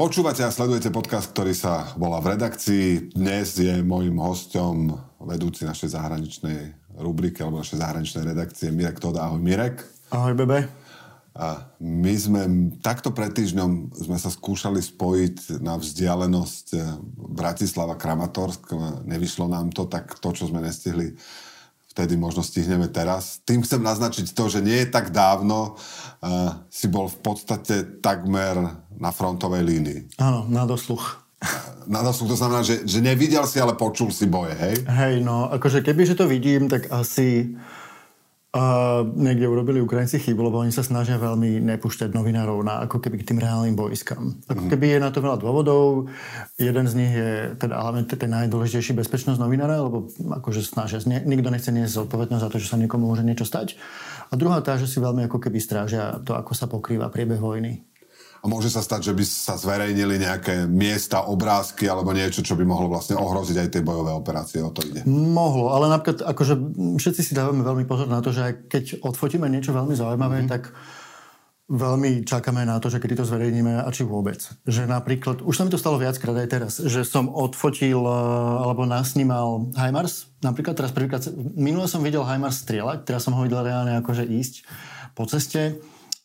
Počúvate a sledujete podcast, ktorý sa volá v redakcii. Dnes je môjim hostom vedúci našej zahraničnej rubriky alebo našej zahraničnej redakcie Mirek Toda. Ahoj Mirek. Ahoj Bebe. A my sme takto pred týždňom sme sa skúšali spojiť na vzdialenosť Bratislava Kramatorsk. Nevyšlo nám to, tak to, čo sme nestihli vtedy možno stihneme teraz. Tým chcem naznačiť to, že nie je tak dávno uh, si bol v podstate takmer na frontovej línii. Áno, na dosluch. Na dosluch to znamená, že, že nevidel si, ale počul si boje, hej? Hej, no, akože keby, že to vidím, tak asi a niekde urobili Ukrajinci chybu, lebo oni sa snažia veľmi nepúšťať novinárov na ako keby k tým reálnym boiskám. Ako mhm. keby je na to veľa dôvodov. Jeden z nich je teda hlavne ten najdôležitejší bezpečnosť novinára, lebo akože snažia, nikto nechce niesť zodpovednosť za to, že sa niekomu môže niečo stať. A druhá tá, že si veľmi ako keby strážia to, ako sa pokrýva priebeh vojny. A môže sa stať, že by sa zverejnili nejaké miesta, obrázky alebo niečo, čo by mohlo vlastne ohroziť aj tie bojové operácie. O to ide. Mohlo, ale napríklad akože všetci si dávame veľmi pozor na to, že aj keď odfotíme niečo veľmi zaujímavé, mm-hmm. tak veľmi čakáme na to, že kedy to zverejníme a či vôbec. Že napríklad, už sa mi to stalo viackrát aj teraz, že som odfotil eh, alebo nasnímal HIMARS. Napríklad teraz prvýkrát, minule som videl HIMARS strieľať, teraz som ho videl reálne akože ísť po ceste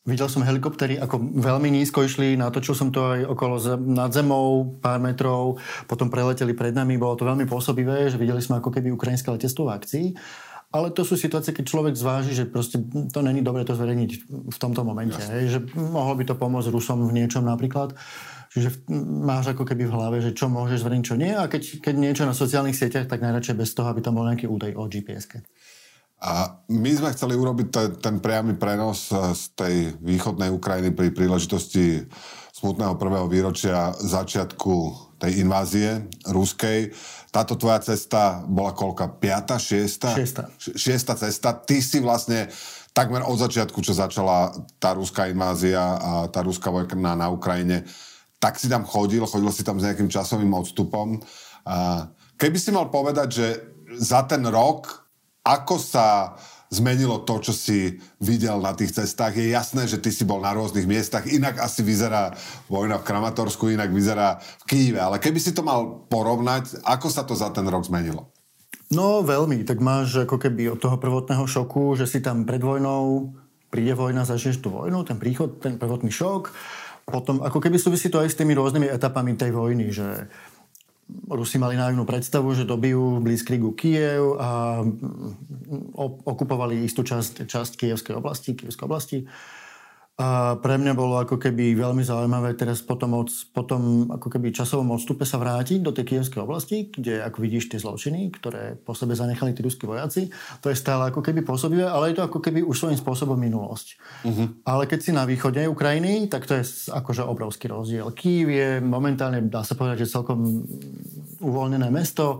Videl som helikoptery, ako veľmi nízko išli, natočil som to aj okolo nad zemou, pár metrov, potom preleteli pred nami, bolo to veľmi pôsobivé, že videli sme ako keby ukrajinské letectvo v akcii. Ale to sú situácie, keď človek zváži, že proste to není dobre to zverejniť v tomto momente. Hej, že mohlo by to pomôcť Rusom v niečom napríklad. Čiže máš ako keby v hlave, že čo môžeš zverejniť, čo nie. A keď, keď niečo na sociálnych sieťach, tak najradšej bez toho, aby tam bol nejaký údaj o GPS-ke. A my sme chceli urobiť ten, ten priamy prenos eh, z tej východnej Ukrajiny pri príležitosti smutného prvého výročia začiatku tej invázie ruskej. Táto tvoja cesta bola koľka? Piata? Šiesta? Šiesta. Šiesta cesta. Ty si vlastne takmer od začiatku, čo začala tá ruská invázia a tá ruská vojna na Ukrajine, tak si tam chodil, chodil si tam s nejakým časovým odstupom. Keby si mal povedať, že za ten rok ako sa zmenilo to, čo si videl na tých cestách. Je jasné, že ty si bol na rôznych miestach, inak asi vyzerá vojna v Kramatorsku, inak vyzerá v Kýve. Ale keby si to mal porovnať, ako sa to za ten rok zmenilo? No veľmi. Tak máš ako keby od toho prvotného šoku, že si tam pred vojnou, príde vojna, zažiješ tú vojnu, ten príchod, ten prvotný šok. Potom ako keby súvisí to aj s tými rôznymi etapami tej vojny, že Rusi mali naivnú predstavu, že dobijú blízkrigu Kiev a okupovali istú časť, časť Kievskej oblasti, Kievskej oblasti a pre mňa bolo ako keby veľmi zaujímavé teraz potom, od, potom ako keby časovom odstupe sa vrátiť do tej kievskej oblasti, kde ako vidíš tie zločiny, ktoré po sebe zanechali tí ruskí vojaci. To je stále ako keby pôsobivé, ale je to ako keby už svojím spôsobom minulosť. Uh-huh. Ale keď si na východe Ukrajiny, tak to je akože obrovský rozdiel. Kiev je momentálne, dá sa povedať, že celkom uvoľnené mesto.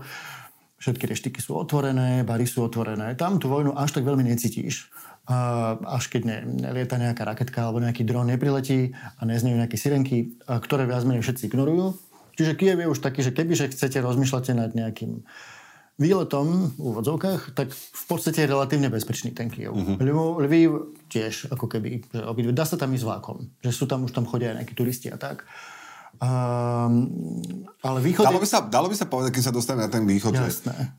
Všetky reštiky sú otvorené, bary sú otvorené. Tam tú vojnu až tak veľmi necítíš až keď ne, lieta nejaká raketka alebo nejaký dron nepriletí a neznejú nejaké sirenky, ktoré viac menej všetci ignorujú. Čiže Kiev je už taký, že keby že chcete rozmýšľate nad nejakým výletom v úvodzovkách, tak v podstate je relatívne bezpečný ten Kiev. Uh-huh. Lviv tiež ako keby, že obidve, dá sa tam ísť vlákom, že sú tam, už tam chodia aj nejakí turisti a tak. Um, ale východ... Dalo by, sa, dalo by sa povedať, keď sa dostane na ten východ, že,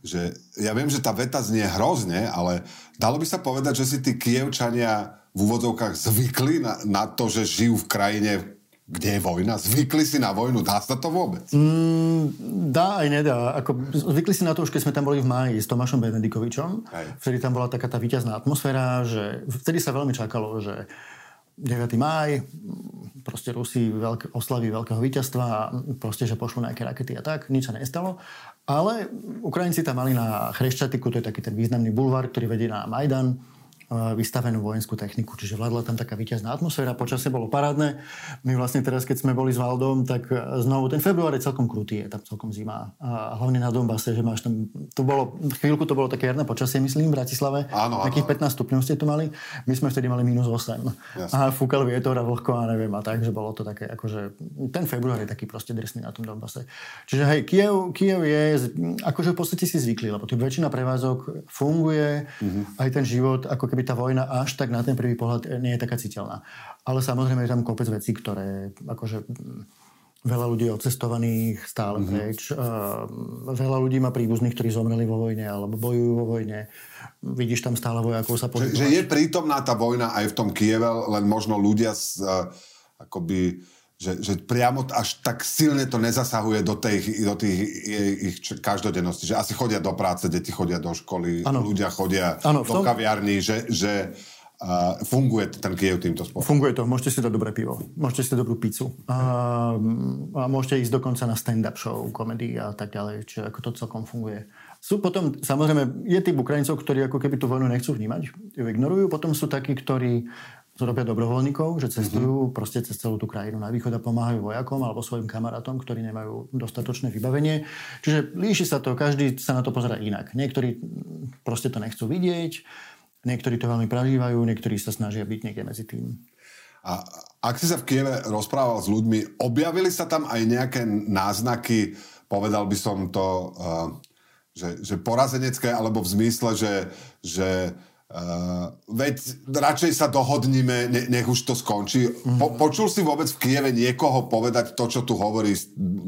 že ja viem, že tá veta znie hrozne, ale dalo by sa povedať, že si tí kievčania v úvodzovkách zvykli na, na to, že žijú v krajine, kde je vojna? Zvykli si na vojnu? Dá sa to vôbec? Mm, dá aj nedá. Ako, zvykli si na to už, keď sme tam boli v máji s Tomášom Benedikovičom. Hej. Vtedy tam bola taká tá víťazná atmosféra, že vtedy sa veľmi čakalo, že 9. máj, proste Rusi veľk, oslaví veľkého víťazstva a proste, že pošlú nejaké rakety a tak, nič sa nestalo. Ale Ukrajinci tam mali na Chreščatiku, to je taký ten významný bulvár, ktorý vedie na Majdan, vystavenú vojenskú techniku, čiže vládla tam taká víťazná atmosféra, počasie bolo parádne. My vlastne teraz, keď sme boli s Valdom, tak znovu ten február je celkom krutý, je tam celkom zima. A hlavne na Donbase, že máš tam, to bolo, chvíľku to bolo také jarné počasie, myslím, v Bratislave. Áno, áno. Nejakých 15 stupňov ste tu mali. My sme vtedy mali minus 8. Jasne. A fúkal vietor a vlhko a neviem a tak, že bolo to také, akože ten február je taký proste drsný na tom Donbase. Čiže hej, Kiev, Kiev je, akože v podstate si zvykli, lebo tu väčšina prevázok funguje, mm-hmm. aj ten život, ako keby tá vojna až tak na ten prvý pohľad nie je taká citeľná. Ale samozrejme je tam kopec vecí, ktoré akože veľa ľudí odcestovaných stále mm-hmm. preč. Uh, veľa ľudí má príbuzných, ktorí zomreli vo vojne alebo bojujú vo vojne. Vidíš tam stále vojakov sa pohybovať. Že, že je prítomná tá vojna aj v tom Kieve, len možno ľudia z, uh, akoby že, že priamo až tak silne to nezasahuje do, tej, do tých ich každodennosti. Že asi chodia do práce, deti chodia do školy, ano. ľudia chodia ano, do tom... kaviarní, že, že uh, funguje ten Kiev týmto spôsobom. Funguje to. Môžete si dať dobré pivo. Môžete si dať dobrú pizzu. A, a môžete ísť dokonca na stand-up show, komedii a tak ďalej. Čiže ako to celkom funguje. Sú potom, samozrejme, je typ Ukrajincov, ktorí ako keby tú vojnu nechcú vnímať, ju ignorujú. Potom sú takí, ktorí robia dobrovoľníkov, že cestujú mm-hmm. proste cez celú tú krajinu na východ a pomáhajú vojakom alebo svojim kamarátom, ktorí nemajú dostatočné vybavenie. Čiže líši sa to, každý sa na to pozera inak. Niektorí proste to nechcú vidieť, niektorí to veľmi prežívajú, niektorí sa snažia byť niekde medzi tým. A ak si sa v Kieve rozprával s ľuďmi, objavili sa tam aj nejaké náznaky, povedal by som to, uh, že, že porazenecké, alebo v zmysle, že, že Uh, veď radšej sa dohodnime, ne, nech už to skončí. Po, počul si vôbec v Kieve niekoho povedať to, čo tu hovorí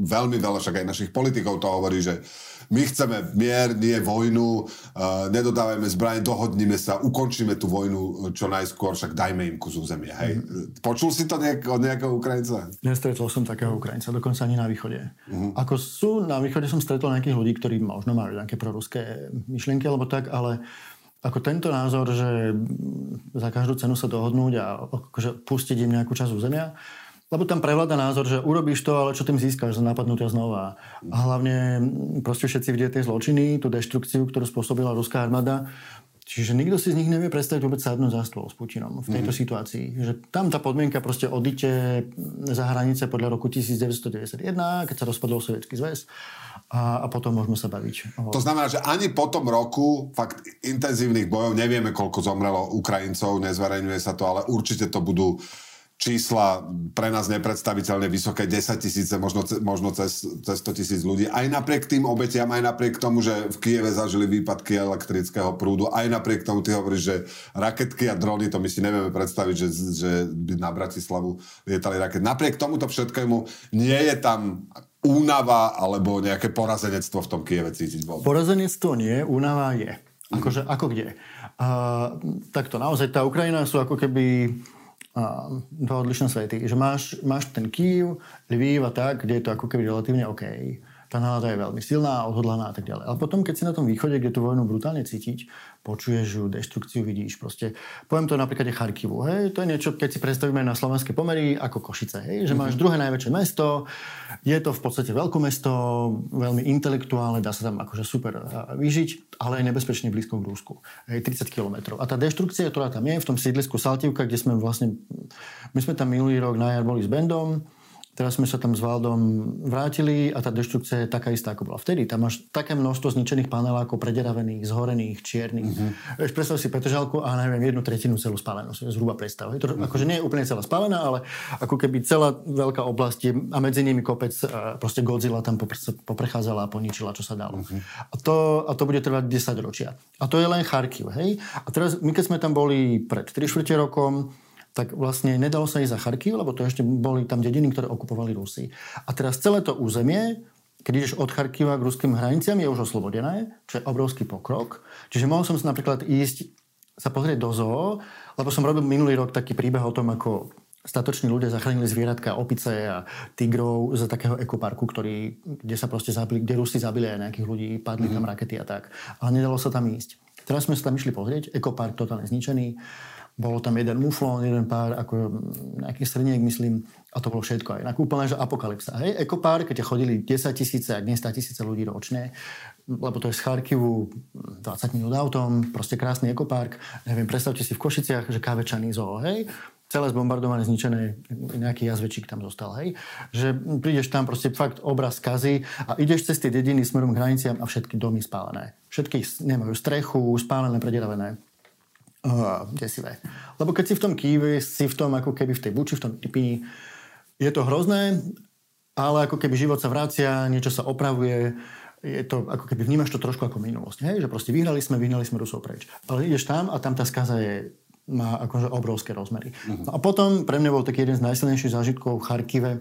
veľmi veľa, však aj našich politikov to hovorí, že my chceme mier, nie vojnu, uh, nedodávajme zbranie, dohodnime sa, ukončíme tú vojnu čo najskôr, však dajme im kus územia. Hej. Mm. Počul si to nejak, od nejakého Ukrajinca? Nestretol som takého Ukrajinca, dokonca ani na východe. Mm. Ako sú, na východe som stretol nejakých ľudí, ktorí možno majú nejaké proruské myšlienky alebo tak, ale ako tento názor, že za každú cenu sa dohodnúť a akože pustiť im nejakú časť územia, lebo tam prevláda názor, že urobíš to, ale čo tým získaš za napadnutia znova. A hlavne proste všetci vidia tie zločiny, tú deštrukciu, ktorú spôsobila ruská armáda. Čiže nikto si z nich nevie predstaviť vôbec sadnúť za stôl s Putinom v tejto mm-hmm. situácii. Že tam tá podmienka proste odíte za hranice podľa roku 1991, keď sa rozpadol Sovietský zväz a, a potom môžeme sa baviť. To znamená, že ani po tom roku fakt intenzívnych bojov, nevieme koľko zomrelo Ukrajincov, nezverejňuje sa to, ale určite to budú čísla pre nás nepredstaviteľne vysoké, 10 tisíce, možno, možno cez, cez 100 tisíc ľudí. Aj napriek tým obetiam, aj napriek tomu, že v Kieve zažili výpadky elektrického prúdu, aj napriek tomu ty hovoríš, že raketky a drony, to my si nevieme predstaviť, že, že by na Bratislavu lietali rakety. Napriek tomuto všetkému nie je tam únava alebo nejaké porazenectvo v tom Kieve cítiť vôbec? Porazenectvo nie, únava je. Akože, ako kde? Uh, takto, naozaj tá Ukrajina sú ako keby dva odlišné svety. Že máš, máš ten Kiev, Lviv a tak, kde je to ako keby relatívne OK tá nálada je veľmi silná, odhodlaná a tak ďalej. Ale potom, keď si na tom východe, kde tú vojnu brutálne cítiť, počuješ ju, deštrukciu vidíš. Proste, poviem to napríklad Charkivu. Hej? To je niečo, keď si predstavíme na slovenské pomery ako Košice. Hej? Že máš mhm. druhé najväčšie mesto, je to v podstate veľké mesto, veľmi intelektuálne, dá sa tam akože super vyžiť, ale aj nebezpečne blízko k Rúsku. Hej, 30 km. A tá deštrukcia, ktorá tam je v tom sídlisku Saltivka, kde sme vlastne, my sme tam minulý rok na jar boli s bandom, Teraz sme sa tam s Valdom vrátili a tá deštrukcia je taká istá, ako bola vtedy. Tam máš také množstvo zničených panelákov, prederavených, zhorených, čiernych. Mm-hmm. Vieš, predstav si Petržalku a neviem, jednu tretinu celú spálenú. Zhruba predstav. Je to, mm-hmm. Akože nie je úplne celá spálená, ale ako keby celá veľká oblasť je, a medzi nimi kopec, proste Godzilla tam poprechádzala a poničila, čo sa dalo. Mm-hmm. A, to, a to bude trvať 10 ročia. A to je len Charkiv, hej? A teraz my keď sme tam boli pred 3 rokom, tak vlastne nedalo sa ísť za Charkiv, lebo to ešte boli tam dediny, ktoré okupovali Rusi. A teraz celé to územie, keď ideš od Charkiva k ruským hraniciam, je už oslobodené, čo je obrovský pokrok. Čiže mohol som sa napríklad ísť sa pozrieť do zoo, lebo som robil minulý rok taký príbeh o tom, ako statoční ľudia zachránili zvieratka, opice a tigrov z takého ekoparku, ktorý, kde sa proste zabili, kde Rusi zabili aj nejakých ľudí, padli mm-hmm. tam rakety a tak. Ale nedalo sa tam ísť. Teraz sme sa tam išli pozrieť, ekopark totálne zničený bolo tam jeden muflón, jeden pár, ako nejaký srniek, myslím, a to bolo všetko. Aj na úplne, že apokalypsa. Hej, ekopár, keď chodili 10 tisíce, ak nie 100 tisíce ľudí ročne, lebo to je z Charkivu 20 minút autom, proste krásny ekopark. Neviem, predstavte si v Košiciach, že kávečaný zoo, hej, celé zbombardované, zničené, nejaký jazvečík tam zostal, hej. Že prídeš tam proste fakt obraz kazy a ideš cez tie dediny smerom k hraniciam a všetky domy spálené. Všetky nemajú strechu, spálené, prederavené uh, desivé. Lebo keď si v tom Kýve, si v tom ako keby v tej Buči, v tom Ipini, je to hrozné, ale ako keby život sa vracia, niečo sa opravuje, je to, ako keby vnímaš to trošku ako minulosť, hej? že proste vyhrali sme, vyhnali sme Rusov preč. Ale ideš tam a tam tá skaza je, má akože obrovské rozmery. Uh-huh. No a potom pre mňa bol taký jeden z najsilnejších zážitkov v Charkive,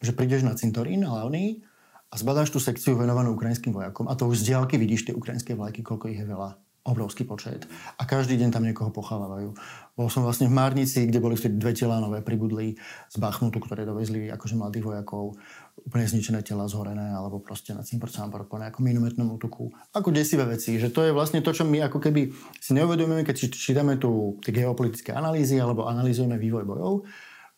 že prídeš na cintorín hlavný a zbadáš tú sekciu venovanú ukrajinským vojakom a to už z diálky vidíš tie ukrajinské vlajky, koľko ich je veľa obrovský počet. A každý deň tam niekoho pochávajú. Bol som vlastne v Márnici, kde boli vtedy dve tela nové pribudli z Bachmutu, ktoré dovezli akože mladých vojakov, úplne zničené tela zhorené, alebo proste na Cimpor po nejakom minometnom útoku. Ako desivé veci. Že to je vlastne to, čo my ako keby si neuvedomujeme, keď čítame tu tie geopolitické analýzy alebo analýzujeme vývoj bojov.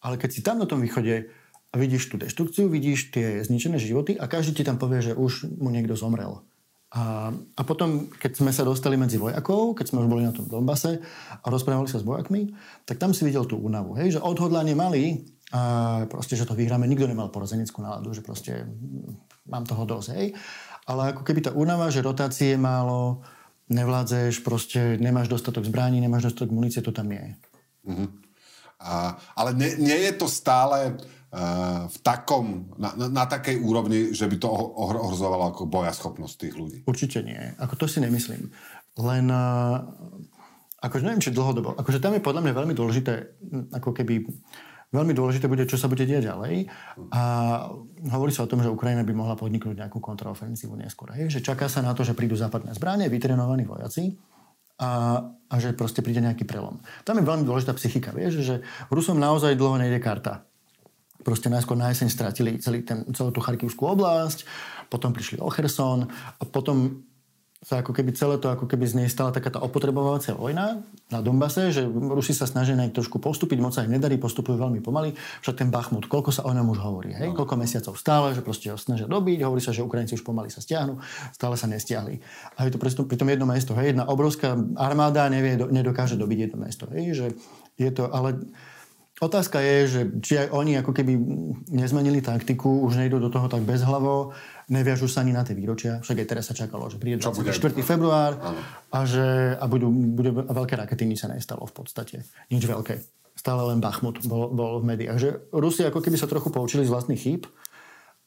Ale keď si tam na tom východe vidíš tú deštrukciu, vidíš tie zničené životy a každý ti tam povie, že už mu niekto zomrel. A, a potom, keď sme sa dostali medzi vojakov, keď sme už boli na tom Donbase a rozprávali sa s vojakmi, tak tam si videl tú únavu. Hej? Že odhodlanie mali a proste, že to vyhráme. Nikto nemal porazeneckú náladu, že proste mm, mám toho dosť. Hej? Ale ako keby tá únava, že rotácie málo, nevládzeš, proste nemáš dostatok zbraní, nemáš dostatok munície, to tam je. Mm-hmm. A, ale nie, nie je to stále v takom, na, na, na takej úrovni, že by to ohrozovalo ako bojaschopnosť tých ľudí? Určite nie. Ako to si nemyslím. Len akože neviem, či dlhodobo. Akože tam je podľa mňa veľmi dôležité, ako keby veľmi dôležité bude, čo sa bude diať ďalej. A hovorí sa o tom, že Ukrajina by mohla podniknúť nejakú kontraofenzívu neskôr. Hej? Že čaká sa na to, že prídu západné zbranie, vytrenovaní vojaci a, a že proste príde nejaký prelom. Tam je veľmi dôležitá psychika. Vieš, že Rusom naozaj dlho nejde karta proste najskôr na jeseň stratili celý ten, celú tú Charkivskú oblasť, potom prišli o Cherson a potom sa ako keby celé to ako keby z nej stala taká tá opotrebovacia vojna na Donbase, že Rusi sa snažia nejak trošku postúpiť, moc sa im nedarí, postupujú veľmi pomaly. Však ten Bachmut, koľko sa o ňom už hovorí, hej? No. koľko mesiacov stále, že proste ho snažia dobiť, hovorí sa, že Ukrajinci už pomaly sa stiahnu, stále sa nestiahli. A je to pri tom jedno mesto, hej? jedna obrovská armáda nevie, nedokáže dobiť jedno mesto. Hej? Že je to, ale Otázka je, že či aj oni ako keby nezmenili taktiku, už nejdú do toho tak bezhlavo, neviažú sa ani na tie výročia. Však aj teraz sa čakalo, že príde 24. február a že a budú, budú a veľké rakety, nič sa nestalo v podstate. Nič veľké. Stále len Bachmut bol, bol v médiách. Že Rusi ako keby sa trochu poučili z vlastných chýb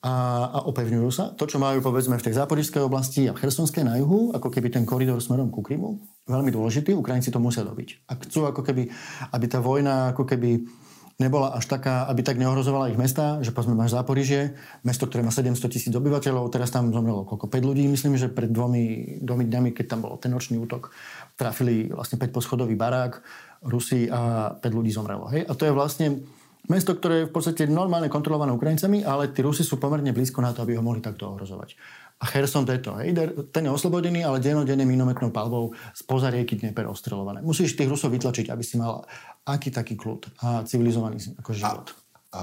a, a opevňujú sa. To, čo majú povedzme v tej záporižskej oblasti a v Chersonskej na juhu, ako keby ten koridor smerom ku Krymu, veľmi dôležitý, Ukrajinci to musia dobiť. A chcú ako keby, aby tá vojna ako keby nebola až taká, aby tak neohrozovala ich mesta, že povedzme máš Záporižie, mesto, ktoré má 700 tisíc obyvateľov, teraz tam zomrelo koľko, 5 ľudí, myslím, že pred dvomi, dvomi dňami, keď tam bol ten nočný útok, trafili vlastne 5 poschodový barák, Rusi a 5 ľudí zomrelo. Hej? A to je vlastne mesto, ktoré je v podstate normálne kontrolované Ukrajincami, ale tí Rusi sú pomerne blízko na to, aby ho mohli takto ohrozovať. A Cherson to je. Ten je oslobodený, ale denodenne minometnou palbou spoza rieky Dnieper ostrelované. Musíš tých Rusov vytlačiť, aby si mal aký taký kľud a civilizovaný ako život. A, a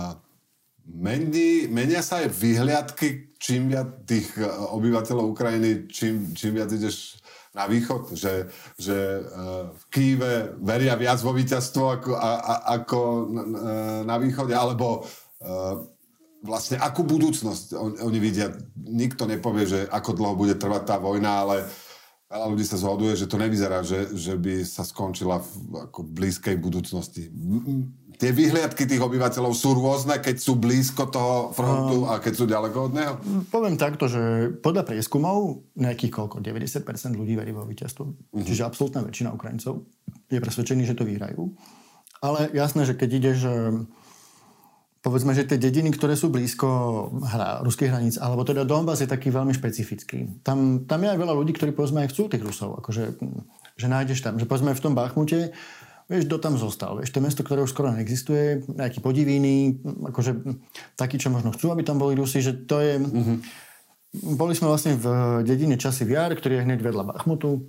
mení, menia sa aj vyhliadky, čím viac tých e, obyvateľov Ukrajiny, čím, čím viac ideš na východ, že, že uh, v Kýve veria viac vo víťazstvo ako, a, a, ako na, na východe, alebo vlastne akú budúcnosť on, oni vidia. Nikto nepovie, že ako dlho bude trvať tá vojna, ale veľa ľudí sa zhoduje, že to nevyzerá, že, že by sa skončila v ako blízkej budúcnosti. Tie vyhliadky tých obyvateľov sú rôzne, keď sú blízko toho frontu a keď sú ďaleko od neho? Poviem takto, že podľa prieskumov nejakých koľko, 90% ľudí verí vo víťazstvo. Uh-huh. Čiže absolútna väčšina Ukrajincov je presvedčený, že to vyhrajú. Ale jasné, že keď ideš povedzme, že tie dediny, ktoré sú blízko hra, ruských hraníc, alebo teda Donbass je taký veľmi špecifický. Tam, tam je aj veľa ľudí, ktorí povedzme aj chcú tých Rusov, akože, že nájdeš tam. Že povedzme v tom Bachmute, vieš, kto tam zostal. Vieš, to mesto, ktoré už skoro neexistuje, nejaký podivíny, akože takí, čo možno chcú, aby tam boli Rusi, že to je... Mm-hmm. Boli sme vlastne v dedine Časy Viar, ktorý je hneď vedľa Bachmutu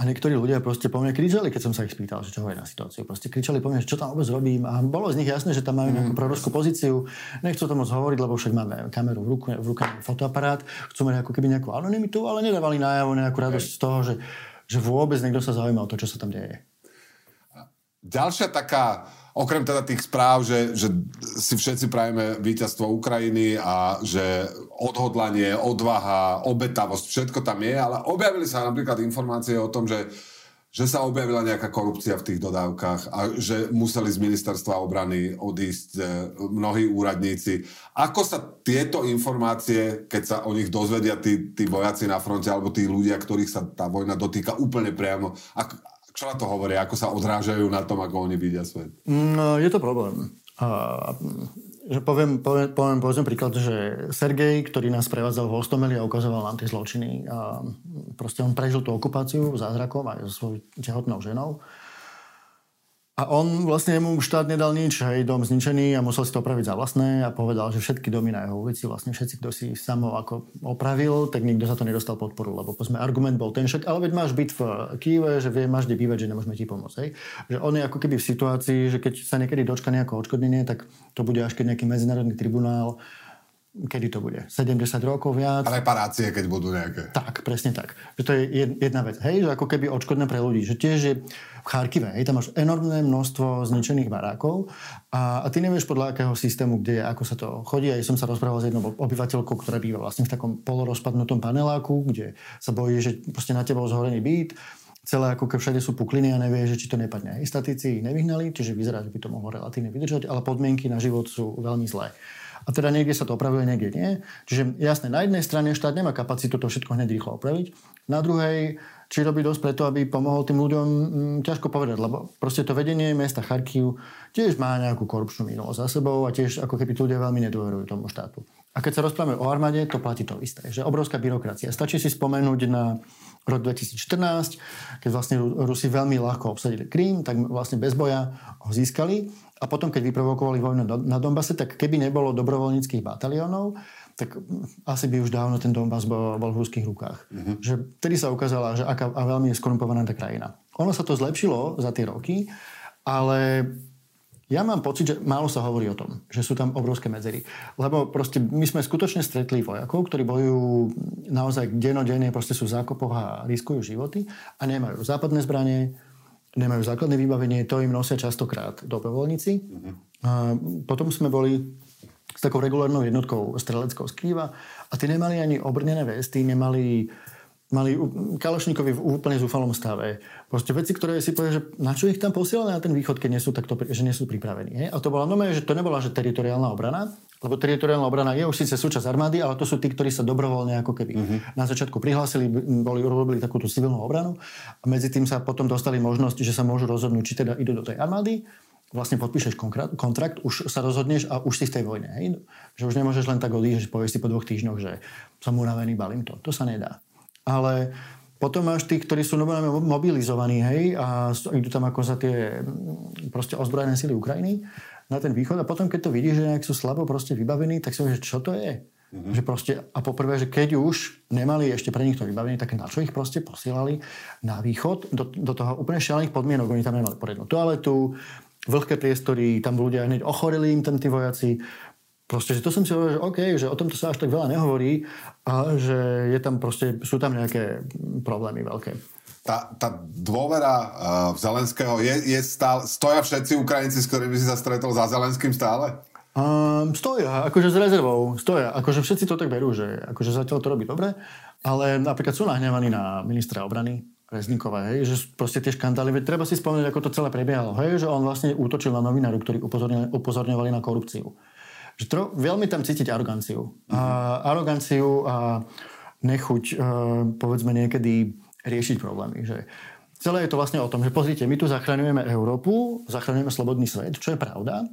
a niektorí ľudia proste po mne kričali, keď som sa ich spýtal, že čo hovorí na situáciu. Proste kričali po mne, čo tam vôbec robím. A bolo z nich jasné, že tam majú nejakú mhm. proroskú pozíciu. Nechcú to moc hovoriť, lebo však máme kameru v ruke, v ruke fotoaparát. Chcú mať ako keby nejakú anonymitu, ale nedávali najavo nejakú radosť z toho, že, že vôbec niekto sa zaujíma o to, čo sa tam deje. Ďalšia taká okrem teda tých správ, že, že si všetci prajeme víťazstvo Ukrajiny a že odhodlanie, odvaha, obetavosť, všetko tam je, ale objavili sa napríklad informácie o tom, že že sa objavila nejaká korupcia v tých dodávkach a že museli z ministerstva obrany odísť e, mnohí úradníci. Ako sa tieto informácie, keď sa o nich dozvedia tí, tí vojaci na fronte alebo tí ľudia, ktorých sa tá vojna dotýka úplne priamo, ako, čo na to hovoria? Ako sa odrážajú na tom, ako oni vidia svet? No, je to problém. Uh, že poviem, poviem, poviem príklad, že Sergej, ktorý nás prevádzal v Hostomeli a ukazoval nám tie zločiny, a proste on prežil tú okupáciu zázrakom aj so svojou tehotnou ženou a on vlastne mu štát nedal nič, hej, dom zničený a musel si to opraviť za vlastné a povedal, že všetky domy na jeho ulici, vlastne všetci, kto si samo ako opravil, tak nikto za to nedostal podporu, lebo povedzme argument bol ten však, ale veď máš byt v Kýve, že vie, máš kde bývať, že nemôžeme ti pomôcť. Hej. Že on je ako keby v situácii, že keď sa niekedy dočka nejaké odškodnenie, tak to bude až keď nejaký medzinárodný tribunál kedy to bude? 70 rokov viac? Reparácie, keď budú nejaké. Tak, presne tak. Že to je jedna vec. Hej, že ako keby odškodné pre ľudí. Že tiež je v Charkive, hej, tam máš enormné množstvo zničených barákov a, a ty nevieš podľa akého systému, kde je, ako sa to chodí. Aj som sa rozprával s jednou obyvateľkou, ktorá býva vlastne v takom polorozpadnutom paneláku, kde sa bojí, že proste na tebou zhorený byt celé ako keď všade sú pukliny a nevie, že či to nepadne. Statici ich nevyhnali, čiže vyzerá, že by to mohlo relatívne vydržať, ale podmienky na život sú veľmi zlé. A teda niekde sa to opravuje, niekde nie. Čiže jasné, na jednej strane štát nemá kapacitu to všetko hneď rýchlo opraviť. Na druhej, či robí dosť preto, aby pomohol tým ľuďom, hm, ťažko povedať, lebo proste to vedenie mesta Charkiv tiež má nejakú korupčnú minulosť za sebou a tiež ako keby ľudia veľmi nedôverujú tomu štátu. A keď sa rozprávame o armáde, to platí to isté, že obrovská byrokracia. Stačí si spomenúť na rok 2014, keď vlastne Rusi veľmi ľahko obsadili Krím, tak vlastne bez boja ho získali a potom, keď vyprovokovali vojnu na Donbase, tak keby nebolo dobrovoľníckých bataliónov, tak asi by už dávno ten Donbass bol, bol v ruských rukách. Mm-hmm. Že vtedy sa ukázala, že aká a veľmi je skorumpovaná tá krajina. Ono sa to zlepšilo za tie roky, ale ja mám pocit, že málo sa hovorí o tom, že sú tam obrovské medzery. Lebo proste my sme skutočne stretli vojakov, ktorí bojujú naozaj denodenne, proste sú v zákopoch a riskujú životy a nemajú západné zbranie, nemajú základné vybavenie, to im nosia častokrát dobrovoľníci. Mm-hmm. A potom sme boli s takou regulárnou jednotkou streleckou z Kýva a tí nemali ani obrnené vesty, nemali mali Kalošníkovi v úplne zúfalom stave. Proste veci, ktoré si povedali, že na čo ich tam posielali na ten východ, keď nie sú, takto, že nie sú pripravení. He? A to bola normálne, že to nebola že teritoriálna obrana, lebo teritoriálna obrana je už síce súčasť armády, ale to sú tí, ktorí sa dobrovoľne ako keby uh-huh. na začiatku prihlásili, boli, robili takúto civilnú obranu a medzi tým sa potom dostali možnosť, že sa môžu rozhodnúť, či teda idú do tej armády, vlastne podpíšeš kontrakt, už sa rozhodneš a už si v tej vojne. Hej? Že už nemôžeš len tak odísť, že povieš si po dvoch týždňoch, že som unavený, balím to. To sa nedá ale potom máš tých, ktorí sú mobilizovaní, hej, a idú tam ako za tie proste ozbrojené sily Ukrajiny na ten východ a potom, keď to vidíš, že nejak sú slabo proste vybavení, tak si že čo to je? Mm-hmm. Že proste, a poprvé, že keď už nemali ešte pre nich to vybavenie, tak na čo ich proste posielali na východ do, do toho úplne šialených podmienok. Oni tam nemali poriadnu toaletu, vlhké priestory, tam ľudia hneď ochoreli im tam tí vojaci, Proste, že to som si hovoril, že OK, že o tomto sa až tak veľa nehovorí a že je tam proste, sú tam nejaké problémy veľké. Tá, tá dôvera uh, Zelenského, je, je stále, stoja všetci Ukrajinci, s ktorými si sa stretol za Zelenským stále? Um, stoja, akože s rezervou, stoja. Akože všetci to tak berú, že akože zatiaľ to robí dobre, ale napríklad sú nahnevaní na ministra obrany, Rezníková, hej, že proste tie škandály, veď treba si spomenúť, ako to celé prebiehalo, hej, že on vlastne útočil na novináru, ktorí upozorňovali na korupciu že tro, veľmi tam cítiť aroganciu. Mm-hmm. A, aroganciu a nechuť, uh, povedzme, niekedy riešiť problémy. Že celé je to vlastne o tom, že pozrite, my tu zachraňujeme Európu, zachraňujeme slobodný svet, čo je pravda,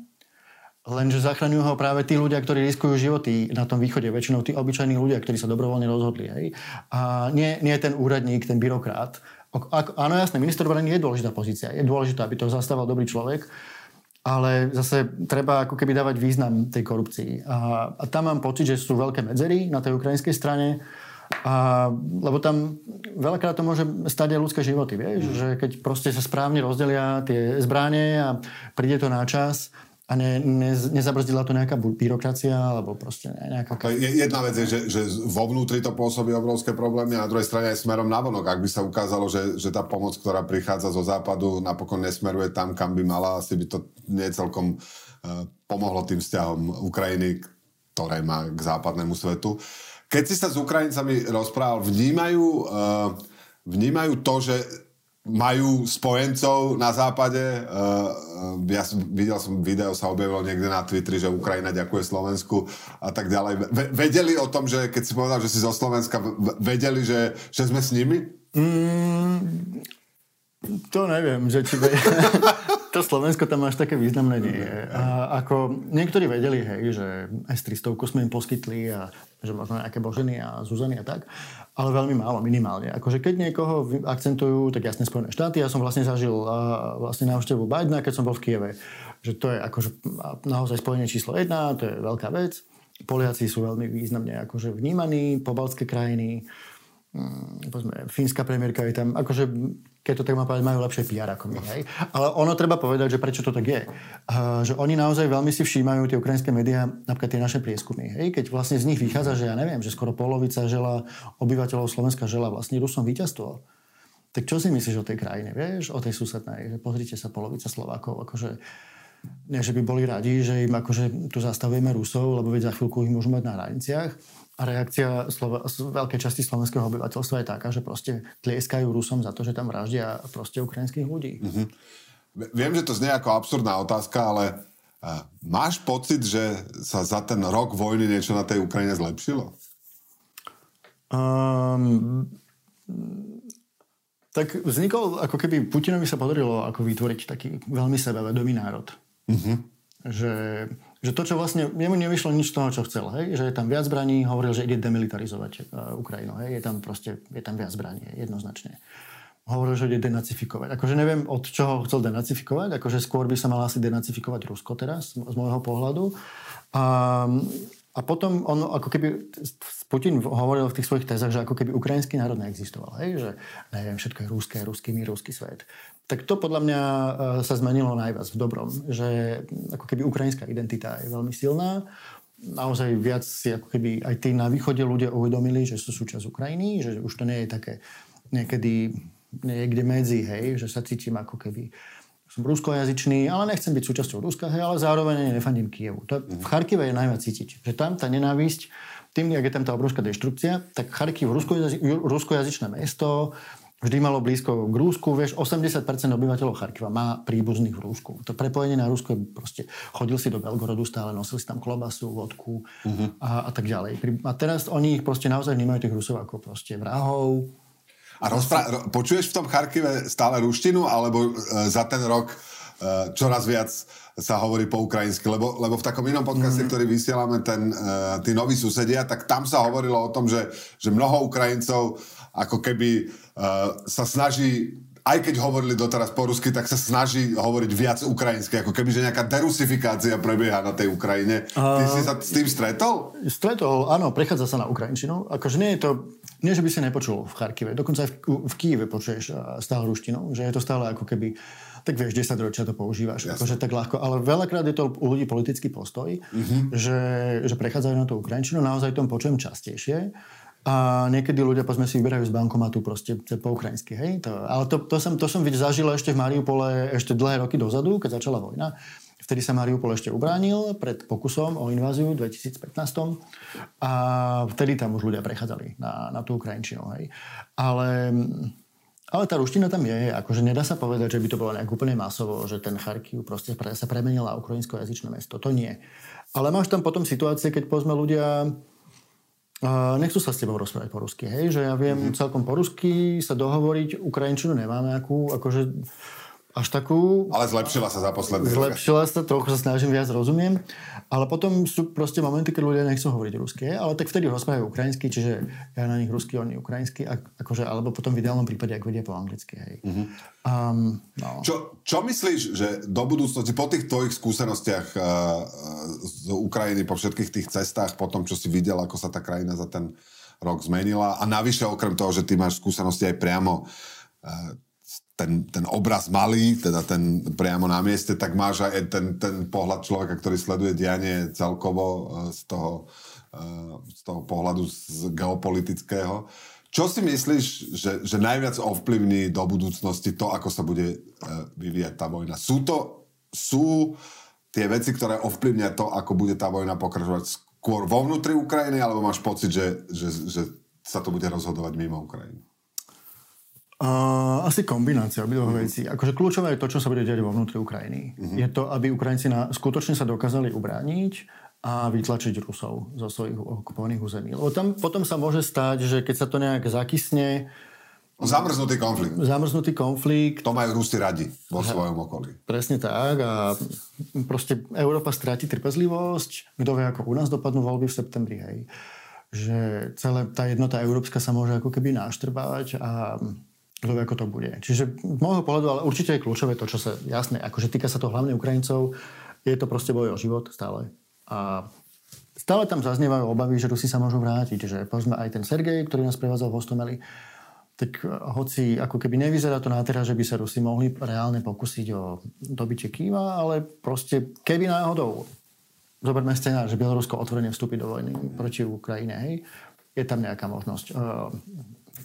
lenže zachraňujú ho práve tí ľudia, ktorí riskujú životy na tom východe, väčšinou tí obyčajní ľudia, ktorí sa dobrovoľne rozhodli. Hej? A nie, nie ten úradník, ten byrokrat. Áno, jasné, minister obrany je dôležitá pozícia. Je dôležité, aby to zastával dobrý človek, ale zase treba ako keby dávať význam tej korupcii. A, a tam mám pocit, že sú veľké medzery na tej ukrajinskej strane, a, lebo tam veľakrát to môže stať aj ľudské životy, vieš, mm. že keď proste sa správne rozdelia tie zbranie a príde to na čas, a ne, ne, nezabrzdila to nejaká byrokracia alebo proste nejaká... Jedna vec je, že, že vo vnútri to pôsobí obrovské problémy a na druhej strane aj smerom navonok. Ak by sa ukázalo, že, že tá pomoc, ktorá prichádza zo západu, napokon nesmeruje tam, kam by mala, asi by to nie celkom uh, pomohlo tým vzťahom Ukrajiny, ktoré má k západnému svetu. Keď si sa s Ukrajincami rozprával, vnímajú, uh, vnímajú to, že majú spojencov na západe. Uh, ja som, videl som video, sa objavilo niekde na Twitteri, že Ukrajina ďakuje Slovensku a tak ďalej. vedeli o tom, že keď si povedal, že si zo Slovenska, vedeli, že, že sme s nimi? Mm, to neviem, že či... to Slovensko tam až také významné nie je. A ako niektorí vedeli, hej, že S-300 sme im poskytli a že možno nejaké Boženy a Zuzany a tak, ale veľmi málo, minimálne. Akože keď niekoho akcentujú, tak jasne Spojené štáty. Ja som vlastne zažil vlastne návštevu Bidena, keď som bol v Kieve. Že to je akože naozaj spojenie číslo jedna, to je veľká vec. Poliaci sú veľmi významne akože vnímaní, pobaltské krajiny, povedzme, fínska premiérka je tam, akože keď to tak má povedať, majú lepšie PR ako my. Hej? Ale ono treba povedať, že prečo to tak je. Uh, že oni naozaj veľmi si všímajú tie ukrajinské médiá, napríklad tie naše prieskumy. Hej? Keď vlastne z nich vychádza, že ja neviem, že skoro polovica žela obyvateľov Slovenska žela vlastne Rusom víťazstvo. Tak čo si myslíš o tej krajine, vieš, o tej susednej? Pozrite sa, polovica Slovákov, akože nie, že by boli radi, že im akože tu zastavujeme Rusov, lebo veď za chvíľku ich môžu mať na hraniciach a reakcia Slova- veľkej časti slovenského obyvateľstva je taká, že proste tlieskajú Rusom za to, že tam vraždia proste ukrajinských ľudí. Mm-hmm. Viem, že to znie ako absurdná otázka, ale uh, máš pocit, že sa za ten rok vojny niečo na tej Ukrajine zlepšilo? Um, tak vznikol, ako keby Putinovi sa podarilo ako vytvoriť taký veľmi sebavedomý národ. Mm-hmm. Že že to, čo vlastne, jemu nevyšlo nič z toho, čo chcel, hej? že je tam viac zbraní, hovoril, že ide demilitarizovať uh, Ukrajinu, hej? je tam proste, je tam viac zbraní, jednoznačne. Hovoril, že ide denacifikovať. Akože neviem, od čoho chcel denacifikovať, akože skôr by sa mal asi denacifikovať Rusko teraz, z môjho pohľadu. A, a potom on ako keby, Putin hovoril v tých svojich tézach, že ako keby ukrajinský národ neexistoval. Hej? Že neviem, všetko je ruské, ruský mír, ruský svet tak to podľa mňa e, sa zmenilo najviac v dobrom. Že ako keby ukrajinská identita je veľmi silná. Naozaj viac si ako keby aj tí na východe ľudia uvedomili, že sú súčasť Ukrajiny, že už to nie je také niekedy niekde medzi, hej, že sa cítim ako keby som ruskojazyčný, ale nechcem byť súčasťou Ruska, hej, ale zároveň nefandím Kievu. To v Charkive je najviac cítiť, že tam tá nenávisť, tým, jak je tam tá obrovská deštrukcia, tak Charkiv, ruskojazyčné mesto, vždy malo blízko k Rúsku. Vieš, 80% obyvateľov Charkiva má príbuzných v Rúsku. To prepojenie na Rusko je proste... Chodil si do Belgorodu stále, nosil si tam klobasu, vodku uh-huh. a, a tak ďalej. A teraz oni ich proste naozaj vnímajú tých Rusov ako proste vrahov. A rozpra- počuješ v tom Charkive stále ruštinu, alebo e, za ten rok e, čoraz viac sa hovorí po ukrajinsky, lebo, lebo v takom inom podcaste, mm. ktorý vysielame, ten, uh, tí noví susedia, tak tam sa hovorilo o tom, že, že mnoho Ukrajincov ako keby uh, sa snaží aj keď hovorili doteraz po rusky, tak sa snaží hovoriť viac ukrajinsky, ako keby, že nejaká derusifikácia prebieha na tej Ukrajine. Ty uh, si sa s tým stretol? Stretol, áno, prechádza sa na Ukrajinčinu. Akože nie je to, nie že by si nepočul v Charkive, dokonca aj v, v Kíve počuješ stále ruštinu, že je to stále ako keby tak vieš, 10 ročia to používaš. Akože tak ľahko. Ale veľakrát je to u ľudí politický postoj, mm-hmm. že, že prechádzajú na tú Ukrajinčinu. Naozaj tom počujem častejšie. A niekedy ľudia pozme si vyberajú z bankomatu proste po ukrajinsky, hej? To, ale to, to, som, to som zažil ešte v Mariupole ešte dlhé roky dozadu, keď začala vojna. Vtedy sa Mariupol ešte ubránil pred pokusom o inváziu v 2015. A vtedy tam už ľudia prechádzali na, na tú Ukrajinčinu, hej? Ale ale tá ruština tam je, akože nedá sa povedať, že by to bolo nejak úplne masovo, že ten Charkiv proste sa premenil na ukrajinsko-jazyčné mesto. To nie. Ale máš tam potom situácie, keď povedzme ľudia a nechcú sa s tebou rozprávať po rusky, hej? Že ja viem mm-hmm. celkom po rusky sa dohovoriť, Ukrajinčinu nemáme akú, akože až takú... Ale zlepšila sa za posledný Zlepšila sa, trochu sa snažím viac, rozumiem. Ale potom sú proste momenty, keď ľudia nechcú hovoriť rusky. Ale tak vtedy rozprávajú ukrajinsky, čiže ja na nich rusky, oni ukrajinsky. Akože, alebo potom v ideálnom prípade, ak vedia po anglicky. Hej. Mm-hmm. Um, no. čo, čo myslíš, že do budúcnosti, po tých tvojich skúsenostiach uh, z Ukrajiny, po všetkých tých cestách, po tom, čo si videl, ako sa tá krajina za ten rok zmenila a navyše okrem toho, že ty máš skúsenosti aj priamo uh, ten, ten obraz malý, teda ten priamo na mieste, tak máš aj ten, ten pohľad človeka, ktorý sleduje dianie celkovo e, z toho, e, z toho pohľadu z geopolitického. Čo si myslíš, že, že najviac ovplyvní do budúcnosti to, ako sa bude e, vyvíjať tá vojna? Sú to sú tie veci, ktoré ovplyvnia to, ako bude tá vojna pokračovať skôr vo vnútri Ukrajiny, alebo máš pocit, že, že, že sa to bude rozhodovať mimo Ukrajiny? Uh, asi kombinácia obidvoch uh-huh. vecí. Akože kľúčové je to, čo sa bude diať vo vnútri Ukrajiny. Uh-huh. Je to, aby Ukrajinci na, skutočne sa dokázali ubrániť a vytlačiť Rusov zo svojich okupovaných území. Lebo tam potom sa môže stať, že keď sa to nejak zakysne, Zamrznutý konflikt. Zamrznutý konflikt. To majú Rusi radi vo svojom okolí. Presne tak a proste Európa stráti trpezlivosť. Kto vie, ako u nás dopadnú voľby v septembri, hej. Že celá tá jednota európska sa môže ako keby náštrbávať a kto vie, ako to bude. Čiže môjho pohľadu, ale určite je kľúčové to, čo sa, jasné, akože týka sa to hlavne Ukrajincov, je to proste boj o život stále. A stále tam zaznievajú obavy, že Rusi sa môžu vrátiť. Že povedzme aj ten Sergej, ktorý nás prevádzal v Hostomeli, tak hoci ako keby nevyzerá to na teraz, že by sa Rusi mohli reálne pokúsiť o dobitie Kýva, ale proste keby náhodou zoberme scenár, že Bielorusko otvorene vstúpi do vojny proti Ukrajine, hej, je tam nejaká možnosť uh,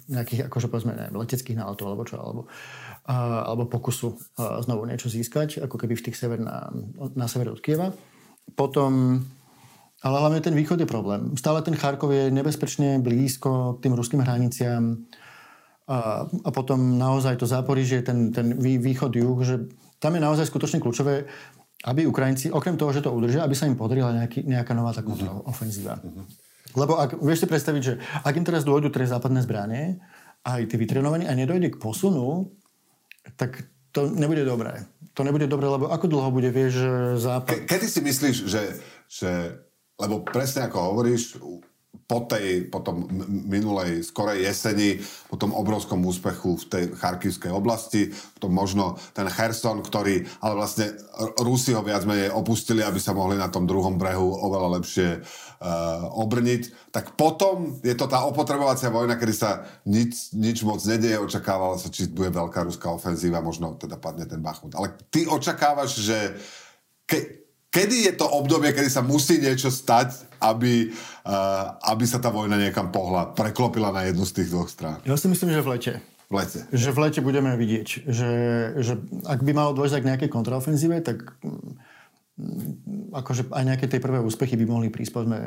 nejakých, akože povedzme, neviem, leteckých náletov alebo čo, alebo, uh, alebo pokusu uh, znovu niečo získať, ako keby v tých sever na, na sever od Kieva. Potom ale hlavne ten východ je problém. Stále ten Charkov je nebezpečne blízko k tým ruským hraniciam a, a potom naozaj to Záporižie, ten, ten východ, juh, že tam je naozaj skutočne kľúčové, aby Ukrajinci, okrem toho, že to udržia, aby sa im podarila nejaký, nejaká nová takáto uh-huh. ofenzíva. Uh-huh. Lebo ak, vieš si predstaviť, že ak im teraz dôjdu tie západné zbranie, aj tí vytrenovaní a nedojde k posunu, tak to nebude dobré. To nebude dobré, lebo ako dlho bude, vieš, západ... Ke, kedy si myslíš, že, že lebo presne ako hovoríš, po tej potom minulej skorej jeseni, po tom obrovskom úspechu v tej charkivskej oblasti, potom možno ten Herson, ktorý, ale vlastne Rusi ho viac menej opustili, aby sa mohli na tom druhom brehu oveľa lepšie uh, obrniť, tak potom je to tá opotrebovacia vojna, kedy sa nič, nič moc nedieje, očakávalo sa, či bude veľká ruská ofenzíva, možno teda padne ten Bachmut. Ale ty očakávaš, že ke, kedy je to obdobie, kedy sa musí niečo stať, aby, uh, aby sa tá vojna niekam pohla, preklopila na jednu z tých dvoch strán? Ja si myslím, že v lete. V lete. Že v lete budeme vidieť, že, že ak by malo dôjsť k nejakej kontraofenzíve, tak mm, akože aj nejaké tie prvé úspechy by mohli prísť povedzme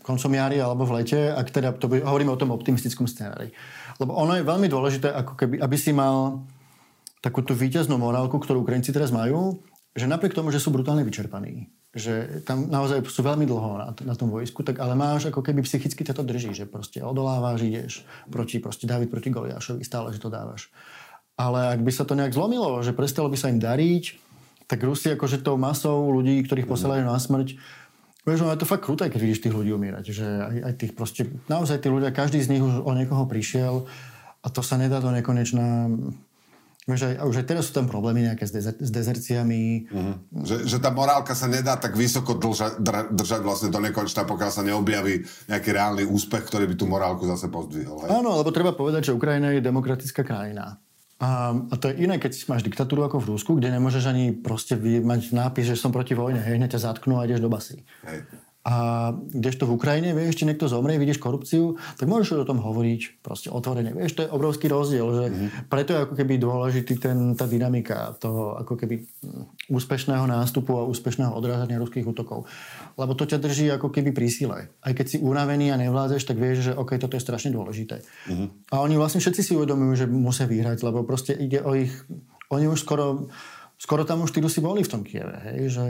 koncom jary alebo v lete, ak teda to by, hovoríme o tom optimistickom scenári. Lebo ono je veľmi dôležité, ako keby, aby si mal takú tú víťaznú morálku, ktorú Ukrajinci teraz majú, že napriek tomu, že sú brutálne vyčerpaní, že tam naozaj sú veľmi dlho na, na tom vojsku, tak ale máš ako keby psychicky to drží, že proste odolávaš, ideš proti, proste David proti Goliášovi, stále, že to dávaš. Ale ak by sa to nejak zlomilo, že prestalo by sa im dariť, tak Rusi akože tou masou ľudí, ktorých posielajú na smrť, Vieš, no je to fakt kruté, keď vidíš tých ľudí umírať. Že aj, aj tých proste, naozaj tí ľudia, každý z nich už o niekoho prišiel a to sa nedá do nekonečná Vieš, aj, už aj teraz sú tam problémy nejaké s, dezer, s dezerciami. Uh-huh. Že, že tá morálka sa nedá tak vysoko držať, držať vlastne do nekonečna, pokiaľ sa neobjaví nejaký reálny úspech, ktorý by tú morálku zase pozdvihol. Hej? Áno, lebo treba povedať, že Ukrajina je demokratická krajina. A, a to je iné, keď máš diktatúru ako v Rusku, kde nemôžeš ani proste mať nápis, že som proti vojne, hej, hneď ťa zatknú a ideš do basy. Hej. A kdežto v Ukrajine, vieš, či niekto zomrie, vidíš korupciu, tak môžeš o tom hovoriť proste otvorene. Vieš, to je obrovský rozdiel, že mm-hmm. preto je ako keby dôležitý ten, tá dynamika toho ako keby mm, úspešného nástupu a úspešného odrážania ruských útokov. Lebo to ťa drží ako keby pri sile. Aj keď si unavený a nevládzeš, tak vieš, že OK, toto je strašne dôležité. Mm-hmm. A oni vlastne všetci si uvedomujú, že musia vyhrať, lebo proste ide o ich... Oni už skoro skoro tam už tí Rusi boli v tom Kieve, hej, že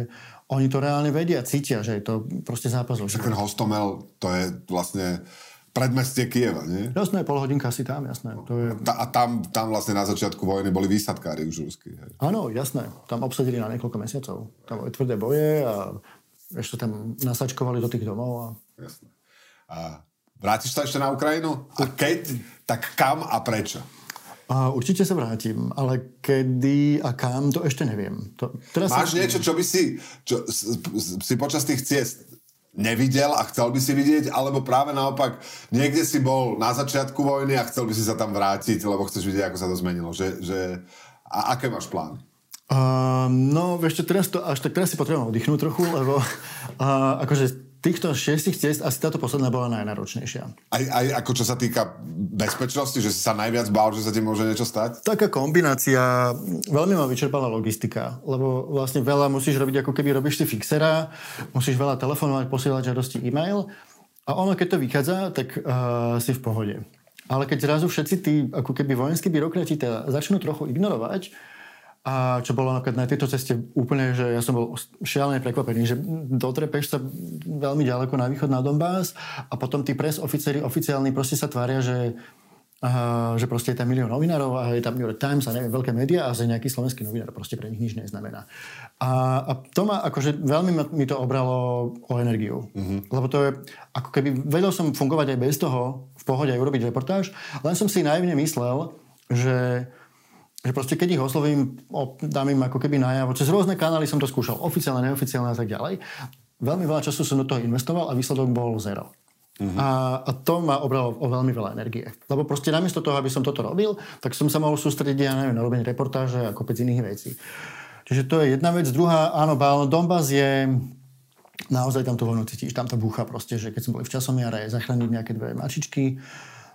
oni to reálne vedia, cítia, že je to proste zápas. Že ten Hostomel, to je vlastne predmestie Kieva, nie? Jasné, pol hodinka asi tam, jasné. To je... Ta, a tam, tam vlastne na začiatku vojny boli výsadkári už ruskí. Áno, jasné. Tam obsadili na niekoľko mesiacov. Tam boli tvrdé boje a ešte tam nasačkovali do tých domov. A... Jasné. A vrátiš sa ešte na Ukrajinu? A keď, tak kam a prečo? A určite sa vrátim, ale kedy a kam, to ešte neviem. To, teraz Máš sa... niečo, čo by si, čo, si počas tých ciest nevidel a chcel by si vidieť, alebo práve naopak, niekde si bol na začiatku vojny a chcel by si sa tam vrátiť, lebo chceš vidieť, ako sa to zmenilo. Že, že, a aké máš plán? Uh, no, ešte teraz to, až tak teraz si potrebujem oddychnúť trochu, lebo uh, akože týchto šiestich ciest asi táto posledná bola najnáročnejšia. Aj, aj ako čo sa týka bezpečnosti, že si sa najviac bál, že sa ti môže niečo stať? Taká kombinácia, veľmi ma vyčerpala logistika, lebo vlastne veľa musíš robiť, ako keby robíš si fixera, musíš veľa telefonovať, posielať žiadosti e-mail a ono, keď to vychádza, tak uh, si v pohode. Ale keď zrazu všetci tí, ako keby vojenskí byrokrati teda začnú trochu ignorovať, a čo bolo napríklad na tejto ceste úplne, že ja som bol šialené prekvapený, že dotrepeš sa veľmi ďaleko na východ na Donbass a potom tí pres oficeri oficiálni proste sa tvária, že Uh, že proste je tam milión novinárov a je tam New York Times a neviem, veľké médiá a že nejaký slovenský novinár proste pre nich nič neznamená. A, a to ma akože veľmi mi to obralo o energiu. Mm-hmm. Lebo to je, ako keby vedel som fungovať aj bez toho, v pohode aj urobiť reportáž, len som si naivne myslel, že že proste keď ich oslovím, dám im ako keby najavo, cez rôzne kanály som to skúšal, oficiálne, neoficiálne a tak ďalej. Veľmi veľa času som do toho investoval a výsledok bol zero. Uh-huh. A, a to ma obralo o veľmi veľa energie. Lebo proste namiesto toho, aby som toto robil, tak som sa mohol sústrediť, ja neviem, na robenie reportáže a kopec iných vecí. Čiže to je jedna vec. Druhá, áno, Donbass je naozaj tam to vojnu cítiš, tam to búcha proste, že keď sme boli v časomiare, zachrániť nejaké dve mačičky,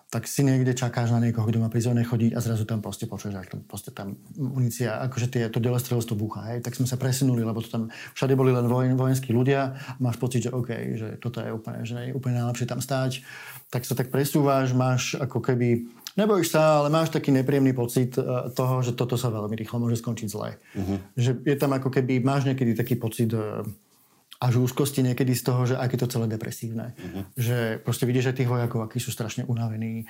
tak si niekde čakáš na niekoho, kto má pri zóne chodiť a zrazu tam proste počuješ, že proste tam munícia, akože tie, to delestrelstvo búcha, hej, tak sme sa presunuli, lebo to tam všade boli len vojen, vojenskí ľudia a máš pocit, že OK, že toto je úplne, že je úplne najlepšie tam stáť, tak sa tak presúvaš, máš ako keby, nebojíš sa, ale máš taký nepríjemný pocit e, toho, že toto sa veľmi rýchlo môže skončiť zle. Uh-huh. Že je tam ako keby, máš niekedy taký pocit e, až úzkosti niekedy z toho, že aké to celé depresívne. Uh-huh. Že proste vidíš aj tých vojakov, akí sú strašne unavení.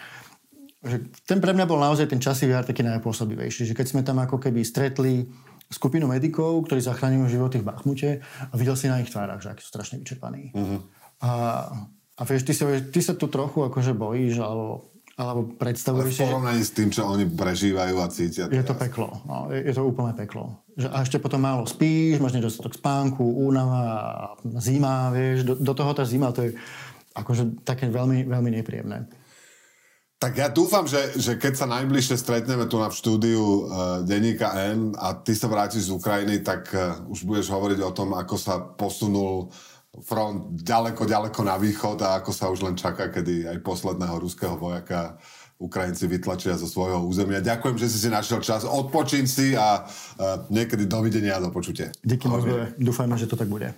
Že ten pre mňa bol naozaj ten časový jar taký najpôsobivejší. Že keď sme tam ako keby stretli skupinu medikov, ktorí zachránujú životy v Bachmute a videl si na ich tvárach, že akí sú strašne vyčerpaní. Uh-huh. A, a vieš, ty sa, ty sa tu trochu akože bojíš, alebo alebo predstavuješ si... V porovnaní s tým, čo oni prežívajú a cítia. Je to peklo. No, je, je to úplne peklo. Že, a ešte potom málo spíš, máš nedostatok spánku, únava, zima, vieš. Do, do toho tá zima, to je akože také veľmi, veľmi nepríjemné. Tak ja dúfam, že, že keď sa najbližšie stretneme tu na v štúdiu uh, denníka N a ty sa vrátiš z Ukrajiny, tak uh, už budeš hovoriť o tom, ako sa posunul front ďaleko, ďaleko na východ a ako sa už len čaká, kedy aj posledného ruského vojaka Ukrajinci vytlačia zo svojho územia. Ďakujem, že si si našiel čas. Odpočín si a uh, niekedy dovidenia a do počutia. Díky moc, dúfajme, že to tak bude.